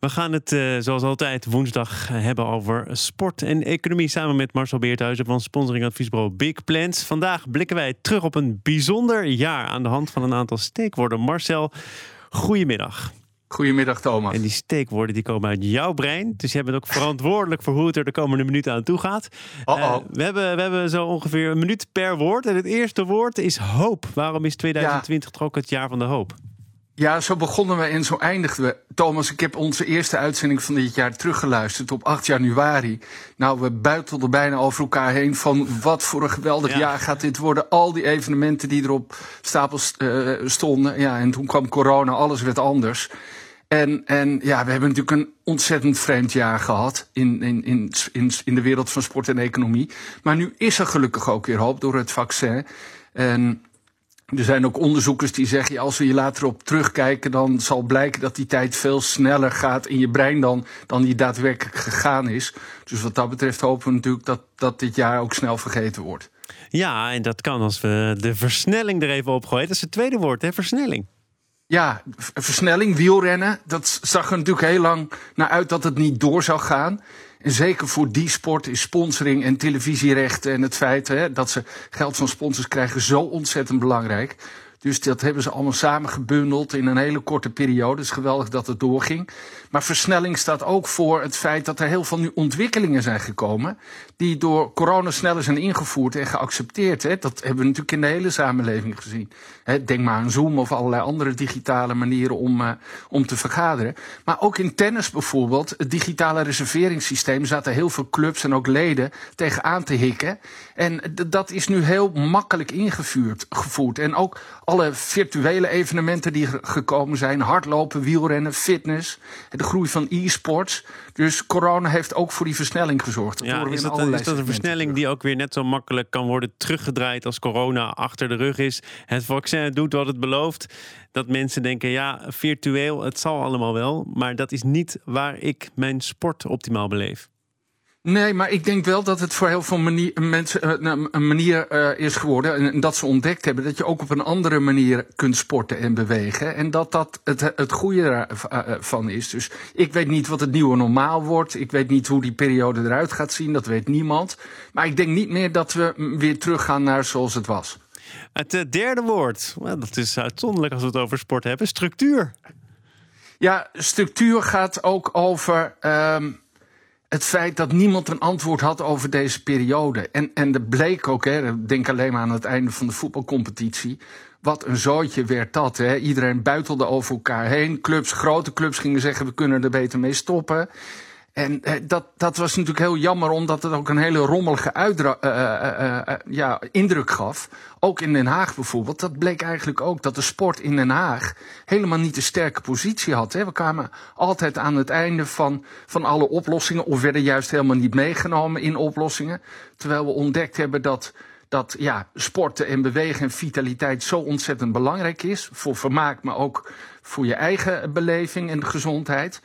We gaan het uh, zoals altijd woensdag hebben over sport en economie samen met Marcel Beerthuizen van sponsoringadviesbureau Big Plans. Vandaag blikken wij terug op een bijzonder jaar aan de hand van een aantal steekwoorden. Marcel, goedemiddag. Goedemiddag Thomas. En die steekwoorden die komen uit jouw brein. Dus jij bent ook verantwoordelijk voor hoe het er de komende minuten aan toe gaat. -oh. we, hebben, we hebben zo ongeveer een minuut per woord. En het eerste woord is hoop. Waarom is 2020 ja. toch ook het jaar van de hoop? Ja, zo begonnen we en zo eindigden we. Thomas, ik heb onze eerste uitzending van dit jaar teruggeluisterd op 8 januari. Nou, we buitelden bijna over elkaar heen van wat voor een geweldig ja. jaar gaat dit worden. Al die evenementen die er op stapels uh, stonden. Ja, en toen kwam corona, alles werd anders. En, en ja, we hebben natuurlijk een ontzettend vreemd jaar gehad in, in, in, in, in de wereld van sport en economie. Maar nu is er gelukkig ook weer hoop door het vaccin. En er zijn ook onderzoekers die zeggen, ja, als we hier later op terugkijken, dan zal blijken dat die tijd veel sneller gaat in je brein dan, dan die daadwerkelijk gegaan is. Dus wat dat betreft hopen we natuurlijk dat, dat dit jaar ook snel vergeten wordt. Ja, en dat kan als we de versnelling er even op gooien. Dat is het tweede woord, hè? Versnelling. Ja, versnelling, wielrennen. Dat zag er natuurlijk heel lang naar uit dat het niet door zou gaan. En zeker voor die sport is sponsoring en televisierechten en het feit hè, dat ze geld van sponsors krijgen zo ontzettend belangrijk. Dus dat hebben ze allemaal samengebundeld in een hele korte periode. Het is geweldig dat het doorging. Maar versnelling staat ook voor het feit dat er heel veel nu ontwikkelingen zijn gekomen. die door corona sneller zijn ingevoerd en geaccepteerd. Hè. Dat hebben we natuurlijk in de hele samenleving gezien. Hè, denk maar aan Zoom of allerlei andere digitale manieren om, uh, om te vergaderen. Maar ook in tennis bijvoorbeeld, het digitale reserveringssysteem. zaten heel veel clubs en ook leden tegenaan te hikken. En dat is nu heel makkelijk ingevoerd. Gevoerd. En ook alle virtuele evenementen die gekomen zijn: hardlopen, wielrennen, fitness de groei van e-sports. Dus corona heeft ook voor die versnelling gezorgd. Dat ja, is, dat, is dat een versnelling die ook weer net zo makkelijk kan worden teruggedraaid als corona achter de rug is? Het vaccin doet wat het belooft. Dat mensen denken, ja, virtueel, het zal allemaal wel. Maar dat is niet waar ik mijn sport optimaal beleef. Nee, maar ik denk wel dat het voor heel veel manier, mensen uh, een manier uh, is geworden. En, en, dat ze ontdekt hebben dat je ook op een andere manier kunt sporten en bewegen. En dat dat het, het goede ervan is. Dus ik weet niet wat het nieuwe normaal wordt. Ik weet niet hoe die periode eruit gaat zien. Dat weet niemand. Maar ik denk niet meer dat we weer teruggaan naar zoals het was. Het derde woord, well, dat is uitzonderlijk als we het over sport hebben: structuur. Ja, structuur gaat ook over. Um, het feit dat niemand een antwoord had over deze periode. En, en dat bleek ook, hè, denk alleen maar aan het einde van de voetbalcompetitie. Wat een zootje werd dat. Hè. Iedereen buitelde over elkaar heen. Clubs, grote clubs gingen zeggen: we kunnen er beter mee stoppen. En eh, dat, dat was natuurlijk heel jammer, omdat het ook een hele rommelige uitdra- uh, uh, ja, indruk gaf. Ook in Den Haag bijvoorbeeld. Dat bleek eigenlijk ook dat de sport in Den Haag helemaal niet een sterke positie had. Hè. We kwamen altijd aan het einde van, van alle oplossingen, of werden juist helemaal niet meegenomen in oplossingen. Terwijl we ontdekt hebben dat dat ja, sporten en bewegen en vitaliteit zo ontzettend belangrijk is. Voor vermaak, maar ook voor je eigen beleving en gezondheid.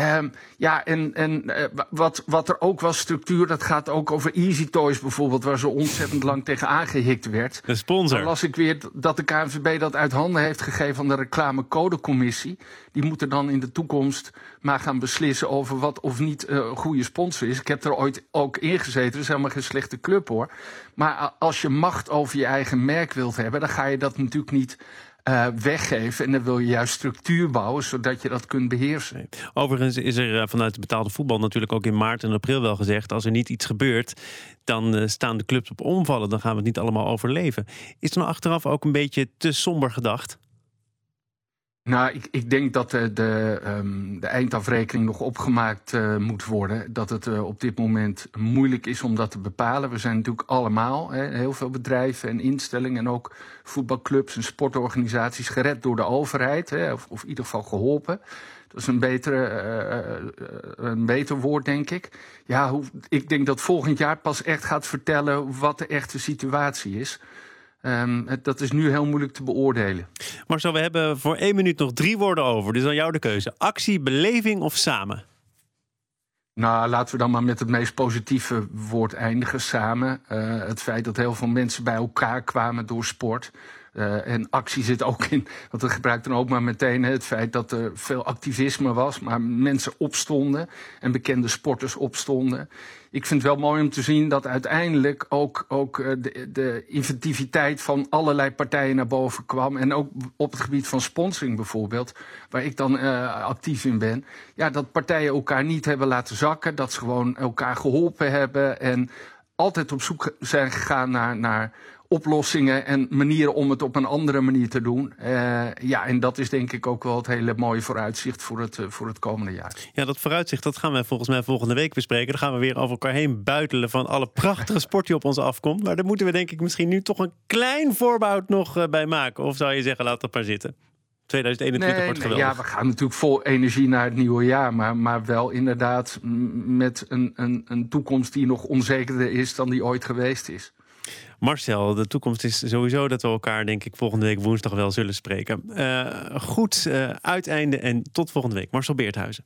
Um, ja, en, en uh, wat, wat er ook was, structuur, dat gaat ook over Easy Toys bijvoorbeeld, waar zo ontzettend lang tegen aangehikt werd. De sponsor. Dan las ik weer dat de KNVB dat uit handen heeft gegeven aan de reclamecodecommissie. Die moeten dan in de toekomst maar gaan beslissen over wat of niet uh, een goede sponsor is. Ik heb er ooit ook ingezeten, dat is helemaal geen slechte club hoor. Maar als je macht over je eigen merk wilt hebben, dan ga je dat natuurlijk niet uh, weggeven. En dan wil je juist structuur bouwen, zodat je dat kunt beheersen. Overigens is er uh, vanuit de betaalde voetbal natuurlijk ook in maart en april wel gezegd... als er niet iets gebeurt, dan uh, staan de clubs op omvallen. Dan gaan we het niet allemaal overleven. Is er nou achteraf ook een beetje te somber gedacht? Nou, ik, ik denk dat de, de, um, de eindafrekening nog opgemaakt uh, moet worden. Dat het uh, op dit moment moeilijk is om dat te bepalen. We zijn natuurlijk allemaal, hè, heel veel bedrijven en instellingen... en ook voetbalclubs en sportorganisaties gered door de overheid. Hè, of, of in ieder geval geholpen. Dat is een, betere, uh, een beter woord, denk ik. Ja, hoe, ik denk dat volgend jaar pas echt gaat vertellen wat de echte situatie is... Um, dat is nu heel moeilijk te beoordelen. Marcel, we hebben voor één minuut nog drie woorden over. Dus aan jou de keuze. Actie, beleving of samen? Nou, laten we dan maar met het meest positieve woord eindigen, samen. Uh, het feit dat heel veel mensen bij elkaar kwamen door sport. Uh, en actie zit ook in, want dat gebruikt dan ook maar meteen het feit dat er veel activisme was, maar mensen opstonden en bekende sporters opstonden. Ik vind het wel mooi om te zien dat uiteindelijk ook, ook de, de inventiviteit van allerlei partijen naar boven kwam. En ook op het gebied van sponsoring bijvoorbeeld, waar ik dan uh, actief in ben. Ja, dat partijen elkaar niet hebben laten zakken, dat ze gewoon elkaar geholpen hebben en altijd op zoek zijn gegaan naar, naar oplossingen en manieren om het op een andere manier te doen. Uh, ja, en dat is denk ik ook wel het hele mooie vooruitzicht voor het, uh, voor het komende jaar. Ja, dat vooruitzicht dat gaan we volgens mij volgende week bespreken. Dan gaan we weer over elkaar heen buitelen van alle prachtige sport die op ons afkomt. Maar daar moeten we denk ik misschien nu toch een klein voorbouw nog uh, bij maken. Of zou je zeggen, laat dat maar zitten? 2021 nee, wordt nee, geweldig. Ja, we gaan natuurlijk vol energie naar het nieuwe jaar. Maar, maar wel inderdaad met een, een, een toekomst die nog onzekerder is dan die ooit geweest is. Marcel, de toekomst is sowieso dat we elkaar, denk ik, volgende week woensdag wel zullen spreken. Uh, goed uh, uiteinde en tot volgende week. Marcel Beerthuizen.